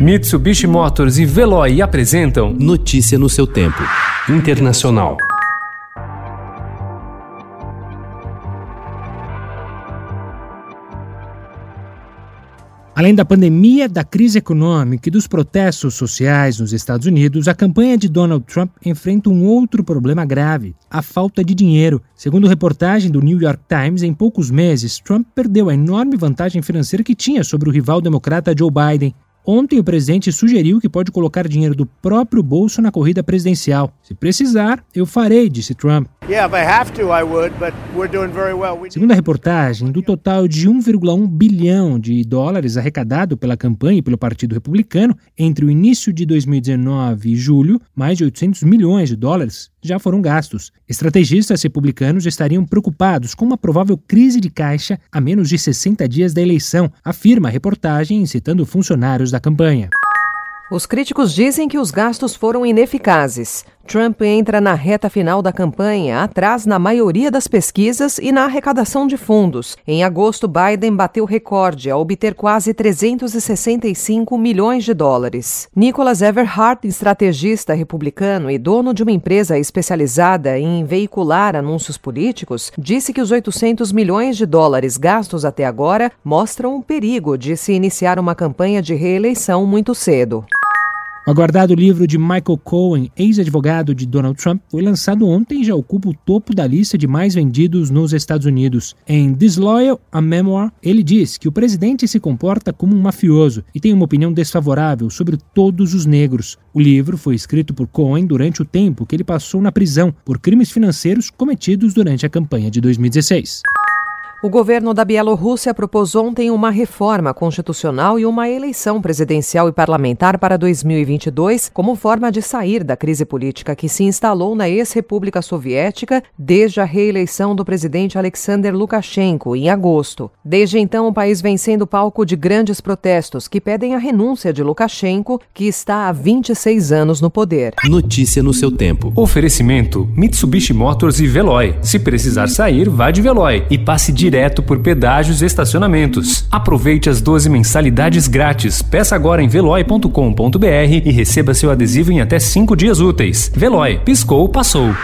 Mitsubishi Motors e Veloy apresentam Notícia no seu tempo. Internacional. Além da pandemia, da crise econômica e dos protestos sociais nos Estados Unidos, a campanha de Donald Trump enfrenta um outro problema grave: a falta de dinheiro. Segundo reportagem do New York Times, em poucos meses, Trump perdeu a enorme vantagem financeira que tinha sobre o rival democrata Joe Biden. Ontem, o presidente sugeriu que pode colocar dinheiro do próprio bolso na corrida presidencial. Se precisar, eu farei, disse Trump. Segundo a reportagem, do total de 1,1 bilhão de dólares arrecadado pela campanha e pelo Partido Republicano entre o início de 2019 e julho, mais de 800 milhões de dólares já foram gastos. Estrategistas republicanos estariam preocupados com uma provável crise de caixa a menos de 60 dias da eleição, afirma a reportagem citando funcionários da campanha. Os críticos dizem que os gastos foram ineficazes. Trump entra na reta final da campanha, atrás na maioria das pesquisas e na arrecadação de fundos. Em agosto, Biden bateu recorde ao obter quase 365 milhões de dólares. Nicholas Everhart, estrategista republicano e dono de uma empresa especializada em veicular anúncios políticos, disse que os 800 milhões de dólares gastos até agora mostram o perigo de se iniciar uma campanha de reeleição muito cedo. O aguardado livro de Michael Cohen, ex-advogado de Donald Trump, foi lançado ontem e já ocupa o topo da lista de mais vendidos nos Estados Unidos. Em Disloyal, a Memoir, ele diz que o presidente se comporta como um mafioso e tem uma opinião desfavorável sobre todos os negros. O livro foi escrito por Cohen durante o tempo que ele passou na prisão por crimes financeiros cometidos durante a campanha de 2016. O governo da Bielorrússia propôs ontem uma reforma constitucional e uma eleição presidencial e parlamentar para 2022 como forma de sair da crise política que se instalou na ex-república soviética desde a reeleição do presidente Alexander Lukashenko em agosto. Desde então, o país vem sendo palco de grandes protestos que pedem a renúncia de Lukashenko, que está há 26 anos no poder. Notícia no seu tempo. Oferecimento: Mitsubishi Motors e Veloy. Se precisar sair, vá de Veloy e passe direto direto por pedágios e estacionamentos. Aproveite as 12 mensalidades grátis. Peça agora em veloy.com.br e receba seu adesivo em até 5 dias úteis. Veloy, piscou, passou.